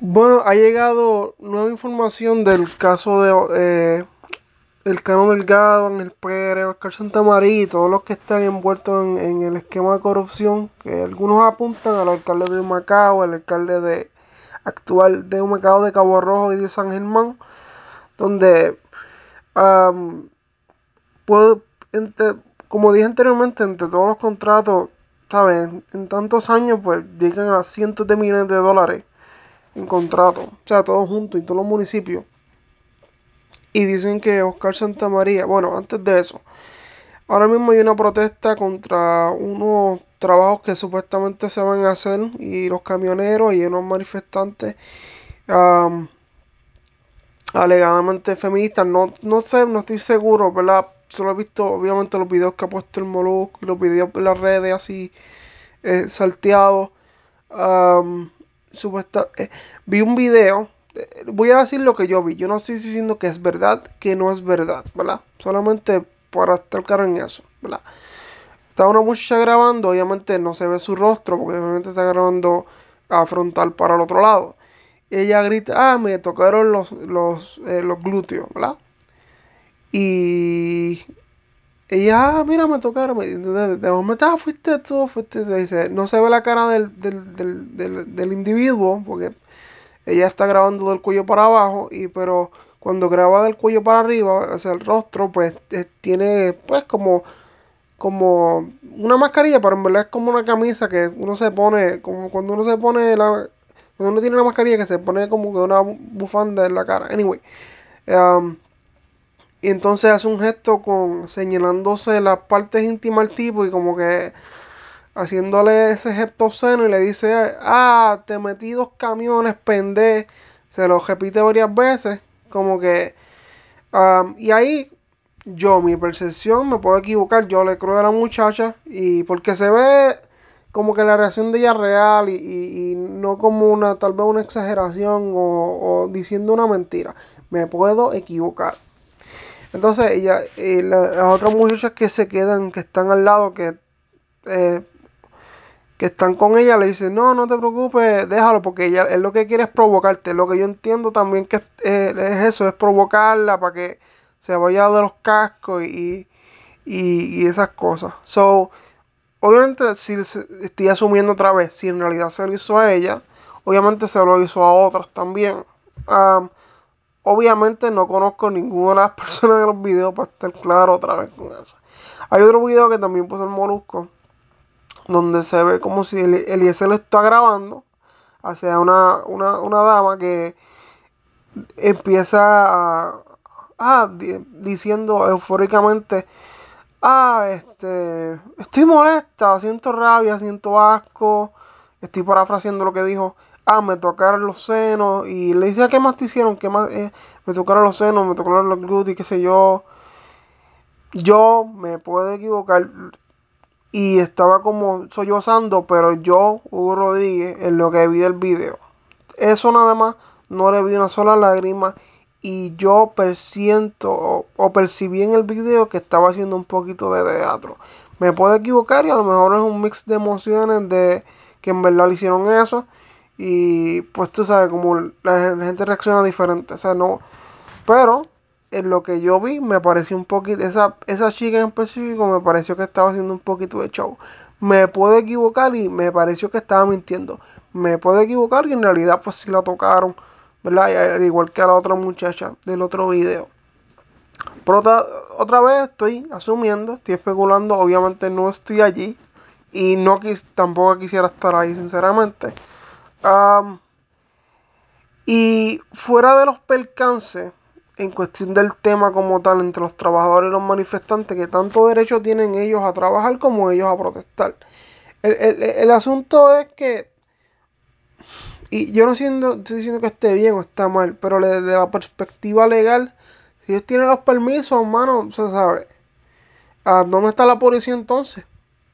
Bueno, ha llegado nueva información del caso de eh, el Cano Delgado, el Pérez, Oscar Santamaría y todos los que están envueltos en, el esquema de corrupción, que algunos apuntan al alcalde de Humacao, al alcalde de actual de Humacao de Cabo Rojo y de San Germán, donde um, puedo, como dije anteriormente, entre todos los contratos, ¿sabes? En tantos años, pues llegan a cientos de millones de dólares en contrato, o sea, todos juntos y todos los municipios. Y dicen que Oscar Santamaría, bueno, antes de eso, ahora mismo hay una protesta contra unos trabajos que supuestamente se van a hacer y los camioneros y unos manifestantes alegadamente feministas, no, no sé, no estoy seguro, ¿verdad? Solo he visto obviamente los videos que ha puesto el Molusco y los videos en las redes así eh, salteados. Supuesta, eh, vi un video, eh, voy a decir lo que yo vi, yo no estoy diciendo que es verdad, que no es verdad, ¿verdad? Solamente para estar claro en eso. Está una muchacha grabando, obviamente no se ve su rostro, porque obviamente está grabando a frontal para el otro lado. ella grita, ah, me tocaron los, los, eh, los glúteos, ¿verdad? Y ah, mira, me tocaron. De, momento, ah, fuiste tú, fuiste tú. Dice, no se ve la cara del, del, del, del, individuo, porque ella está grabando del cuello para abajo, y pero cuando graba del cuello para arriba, o sea, el rostro, pues tiene, pues, como, como una mascarilla, pero en verdad es como una camisa que uno se pone, como cuando uno se pone la. Cuando uno tiene una mascarilla que se pone como que una bufanda en la cara. Anyway. Um, y entonces hace un gesto con señalándose las partes íntimas al tipo y como que haciéndole ese gesto obsceno y le dice, ah, te metí dos camiones, pende. Se lo repite varias veces, como que... Um, y ahí yo, mi percepción, me puedo equivocar, yo le creo a la muchacha y porque se ve como que la reacción de ella real y, y, y no como una, tal vez una exageración o, o diciendo una mentira. Me puedo equivocar. Entonces, ella, y la, las otras muchachas que se quedan, que están al lado, que, eh, que están con ella, le dicen, no, no te preocupes, déjalo, porque ella es lo que quiere es provocarte. Lo que yo entiendo también que es, es eso, es provocarla para que se vaya de los cascos y, y, y esas cosas. So, obviamente, si estoy asumiendo otra vez, si en realidad se lo hizo a ella, obviamente se lo hizo a otras también. Um, Obviamente no conozco ninguna de las personas de los videos para estar claro otra vez con eso. Hay otro video que también puso el Molusco, donde se ve como si Eliezer lo está grabando hacia una, una, una dama que empieza a, diciendo eufóricamente, ah, este, estoy molesta, siento rabia, siento asco, estoy parafraseando lo que dijo, ah, me tocaron los senos. Y le dice, ¿qué más te hicieron? ¿Qué más? Eh, me tocaron los senos, me tocaron los glúteos, qué sé yo. Yo me puedo equivocar. Y estaba como sollozando, pero yo, Hugo Rodríguez, en lo que vi del video. Eso nada más, no le vi una sola lágrima. Y yo persiento o percibí en el video que estaba haciendo un poquito de teatro. Me puedo equivocar y a lo mejor es un mix de emociones de que en verdad le hicieron eso y pues tú sabes, como la, gente reacciona diferente. O sea, no. Pero en lo que yo vi, me pareció un poquito. Esa, esa chica en específico me pareció que estaba haciendo un poquito de show. Me puedo equivocar y me pareció que estaba mintiendo. Me puedo equivocar y en realidad, pues sí la tocaron. ¿Verdad? Al igual que a la otra muchacha del otro video. Pero otra, otra vez estoy asumiendo, estoy especulando. Obviamente no estoy allí. Y no quis, tampoco quisiera estar ahí, sinceramente. Um, y fuera de los percances, en cuestión del tema como tal, entre los trabajadores y los manifestantes, que tanto derecho tienen ellos a trabajar como ellos a protestar. El, el, el asunto es que, y yo no siendo, estoy diciendo que esté bien o está mal, pero desde la perspectiva legal, si ellos tienen los permisos, hermano, se sabe. ¿A dónde está la policía entonces?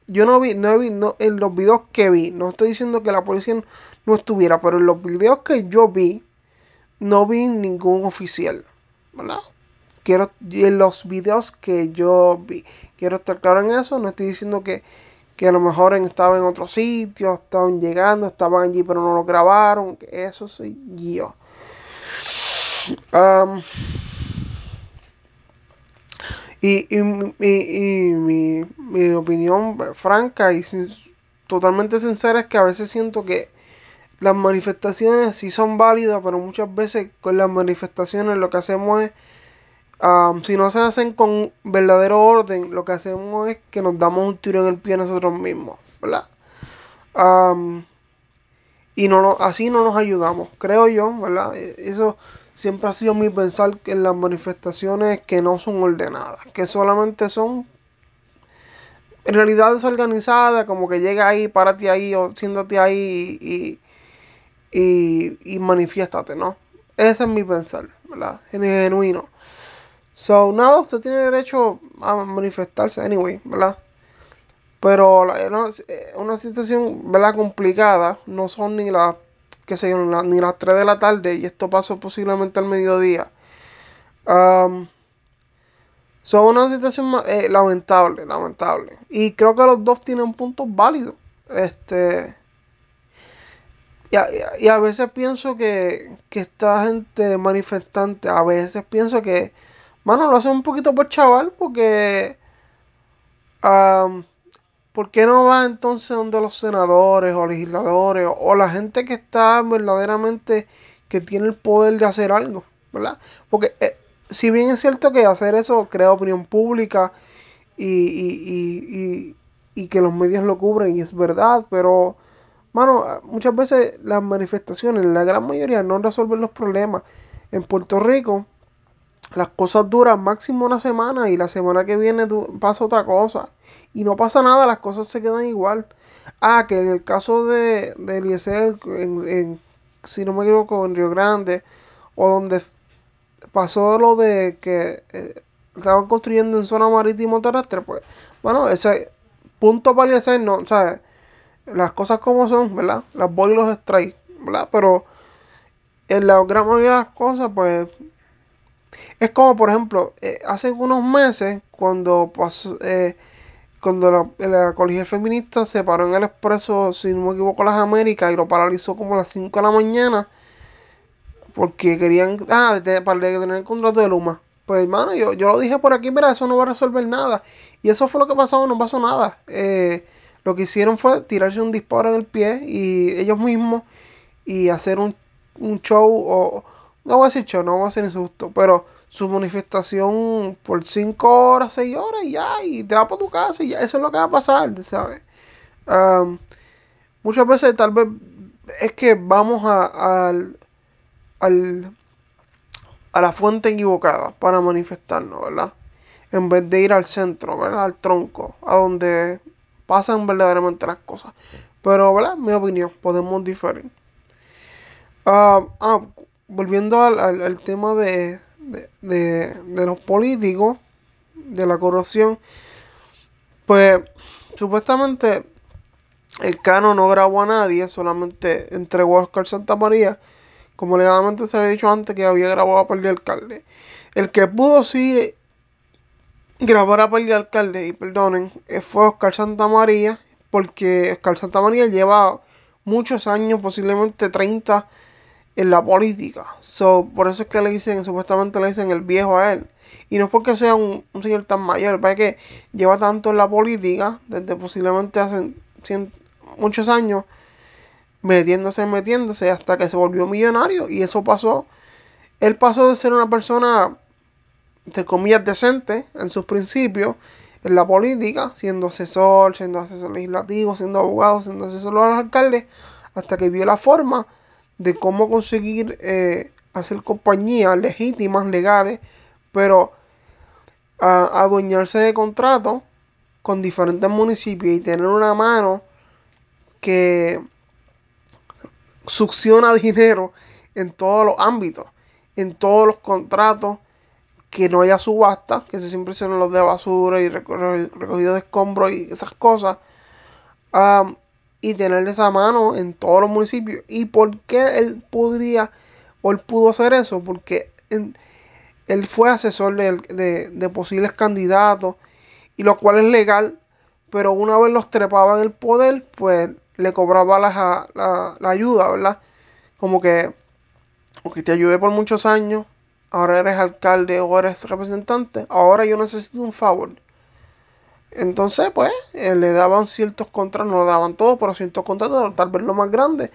Yo no vi, no vi, no, en los videos que vi, no estoy diciendo que la policía no estuviera, pero en los videos que yo vi, no vi ningún oficial, ¿verdad? Quiero, en los videos que yo vi, quiero estar claro en eso, no estoy diciendo que, que a lo mejor estaban en otro sitio, estaban llegando, estaban allí pero no lo grabaron. Eso soy yo. Y, mi, mi, opinión franca y totalmente sincera es que a veces siento que las manifestaciones sí son válidas, pero muchas veces con las manifestaciones lo que hacemos es, si no se hacen con verdadero orden, lo que hacemos es que nos damos un tiro en el pie nosotros mismos, ¿verdad? y no, así no nos ayudamos, creo yo, ¿verdad? E, eso siempre ha sido mi pensar en las manifestaciones que no son ordenadas, que solamente son en realidad desorganizadas, como que llega ahí, párate ahí o siéntate ahí y, y, y manifiéstate, ¿no? Ese es mi pensar, ¿verdad? Genuino. So, nada, usted tiene derecho a manifestarse, anyway, ¿verdad? Pero es una, situación, ¿verdad? Complicada. No son ni las, qué sé yo, ni las 3 de la tarde y esto pasó posiblemente al mediodía. son una situación eh, lamentable, lamentable. Y creo que los dos tienen puntos válidos. Este y a, veces pienso que, que, esta gente manifestante, a veces pienso que, mano, lo hace un poquito por chaval, porque, ¿por qué no va entonces donde los senadores o legisladores o, la gente que está verdaderamente, que tiene el poder de hacer algo, ¿verdad? Porque eh, si bien es cierto que hacer eso crea opinión pública y, y, y, y que los medios lo cubren, y es verdad, pero Mano, muchas veces las manifestaciones, la gran mayoría, no resuelven los problemas. En Puerto Rico, las cosas duran máximo una semana y la semana que viene pasa otra cosa. Y no pasa nada, las cosas se quedan igual. Ah, que en el caso de, de Eliezer, en, si no me equivoco, en Río Grande, o donde pasó lo de que eh, estaban construyendo en zona marítimo terrestre, pues, bueno, ese punto para Eliezer no, o sea, las cosas como son, ¿verdad? Las bolas y los strikes, ¿verdad? Pero en la gran mayoría de las cosas, pues, es como, por ejemplo, eh, hace unos meses, cuando pasó, eh, cuando la, la feminista se paró en el expreso, si no me equivoco, las Américas y lo paralizó como a las 5 de la mañana, porque querían, ah, para tener el contrato de Luma. Pues hermano, yo, yo lo dije por aquí, mira, eso no va a resolver nada. Y eso fue lo que pasó, no pasó nada. Eh, lo que hicieron fue tirarse un disparo en el pie y ellos mismos y hacer un, show o no voy a decir show, no voy a ser injusto, pero su manifestación por 5 horas, 6 horas y ya, y te vas para tu casa y ya, eso es lo que va a pasar, ¿sabes? muchas veces tal vez es que vamos a, al, a la fuente equivocada para manifestarnos, ¿verdad? En vez de ir al centro, ¿verdad? Al tronco, a donde pasan verdaderamente las cosas. Pero, ¿verdad? Mi opinión, podemos diferir. ah, ah volviendo al, tema de, de, los políticos, de la corrupción, pues supuestamente el Cano no grabó a nadie, solamente entregó a Oscar Santa María, como legalmente se había dicho antes que había grabado a par alcalde. El que pudo sí grabar a par de alcalde, y perdonen, eh, fue Oscar Santa María, porque Oscar Santa María lleva muchos años, posiblemente 30, en la política. So, por eso es que le dicen, supuestamente le dicen el viejo a él. Y no es porque sea un, señor tan mayor, es que lleva tanto en la política, desde posiblemente hace muchos años, metiéndose, metiéndose, hasta que se volvió millonario. Y eso pasó. Él pasó de ser una persona, entre comillas, decente en sus principios, en la política, siendo asesor, siendo asesor legislativo, siendo abogado, siendo asesor a los alcaldes, hasta que vio la forma de cómo conseguir eh, hacer compañías legítimas, legales, pero a, adueñarse de contratos con diferentes municipios y tener una mano que succiona dinero en todos los ámbitos, en todos los contratos, que no haya subasta, que se siempre los de basura y recogido de escombros y esas cosas y tener esa mano en todos los municipios. ¿Y por qué él podría o él pudo hacer eso? Porque él fue asesor de, posibles candidatos y lo cual es legal, pero una vez los trepaba en el poder, pues le cobraba la, la, la ayuda, ¿verdad? Como que, que te ayudé por muchos años, ahora eres alcalde o eres representante, ahora yo necesito un favor. Entonces, pues, eh, le daban ciertos contratos, no lo daban todo, pero ciertos contratos, tal vez lo más grande.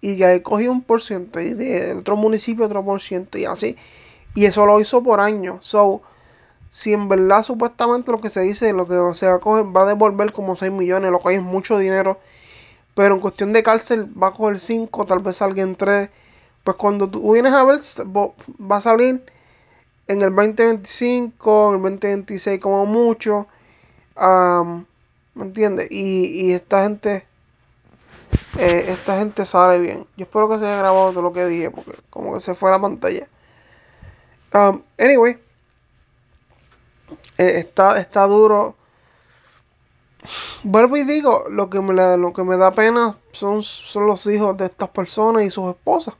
Y ya ahí cogía un por ciento, y de otro municipio otro por ciento, y así. Y eso lo hizo por años. So, si en verdad supuestamente lo que se dice, lo que se va a coger, va a devolver como 6 millones, lo que es mucho dinero. Pero en cuestión de cárcel va a coger 5, tal vez alguien 3. Pues cuando tú vienes a ver, va a salir en el 2025, en el 2026 como mucho. ¿Me entiendes? Y, esta gente, eh, esta gente sale bien. Yo espero que se haya grabado todo lo que dije, porque como que se fue a la pantalla. anyway, eh, está, está duro. Vuelvo y digo, lo que me, lo que me da pena son, son los hijos de estas personas y sus esposas.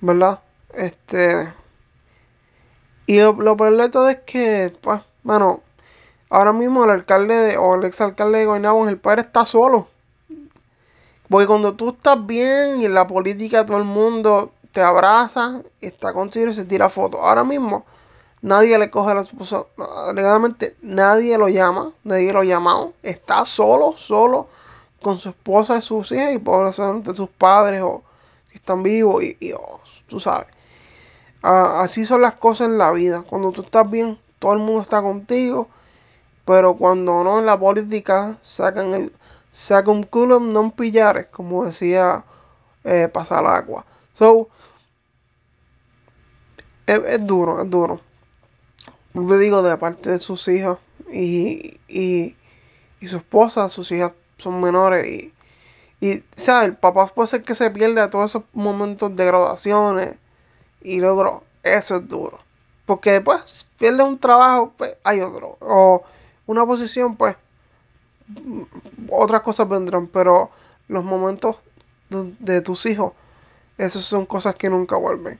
¿Verdad? Este. Y lo, lo peor de todo es que, pues, bueno, ahora mismo el alcalde o el exalcalde de Guaynabo el padre está solo. Porque cuando tú estás bien y en la política todo el mundo te abraza y está contigo y se tira fotos. Ahora mismo nadie le coge la esposa. Legalmente nadie lo llama, nadie lo ha llamado. Está solo, solo con su esposa y sus hijas y probablemente sus padres o si están vivos y, oh, tú sabes. Ah, así son las cosas en la vida. Cuando tú estás bien, todo el mundo está contigo. Pero cuando no en la política sacan el saca un culo no pillares, como decía eh, pasar agua. So es, duro, es duro. Le digo de parte de sus hijas y, y, y su esposa, sus hijas son menores y, y ¿sabes? El papá puede ser que se pierda todos esos momentos de graduaciones y luego eso es duro. Porque después pierde un trabajo, pues hay otro. O una posición, pues otras cosas vendrán. Pero los momentos de, tus hijos, esas son cosas que nunca vuelven.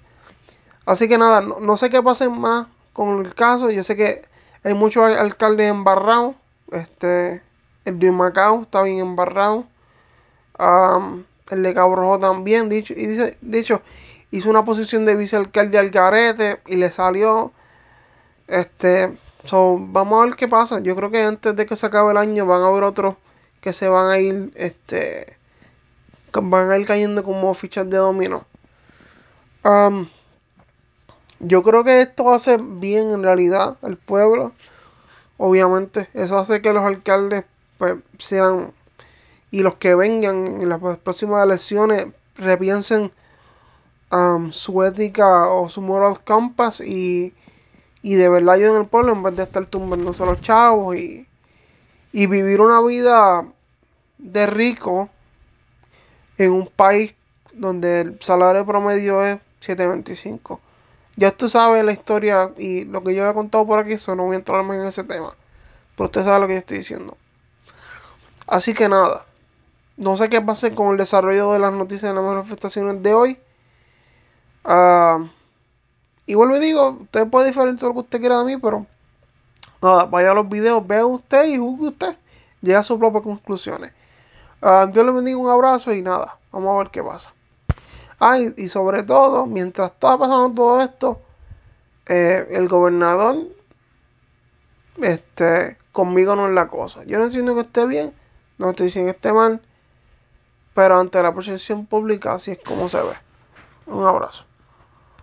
Así que nada, no, sé qué pase más con el caso. Yo sé que hay muchos alcaldes embarrados. Este, el de Macao está bien embarrado. el de Cabo Rojo también. Dicho, y dice, dicho, hizo una posición de vicealcalde al garete y le salió. Este, so, vamos a ver qué pasa. Yo creo que antes de que se acabe el año van a haber otros que se van a ir, este, van a ir cayendo como fichas de dominó. yo creo que esto hace bien en realidad al pueblo. Obviamente, eso hace que los alcaldes pues, sean y los que vengan en las próximas elecciones repiensen su ética o su moral compass y, y de verdad ayuden al pueblo en vez de estar tumbándose a los chavos y, y vivir una vida de rico en un país donde el salario promedio es 7.25. Ya usted sabe la historia y lo que yo he contado por aquí, eso no voy a entrarme en ese tema. Pero usted sabe lo que yo estoy diciendo. Así que nada. No sé qué pase con el desarrollo de las noticias de las manifestaciones de hoy. Uh, vuelvo y digo, usted puede diferenciar lo que usted quiera de mí, pero nada, vaya a los videos, vea usted y juzgue usted. Llega a sus propias conclusiones. Uh, Dios le bendiga un abrazo y nada, vamos a ver qué pasa. Ah, y, sobre todo, mientras estaba pasando todo esto, eh, el gobernador, este, conmigo no es la cosa. Yo no entiendo que esté bien, no estoy diciendo que esté mal, pero ante la percepción pública así es como se ve. Un abrazo.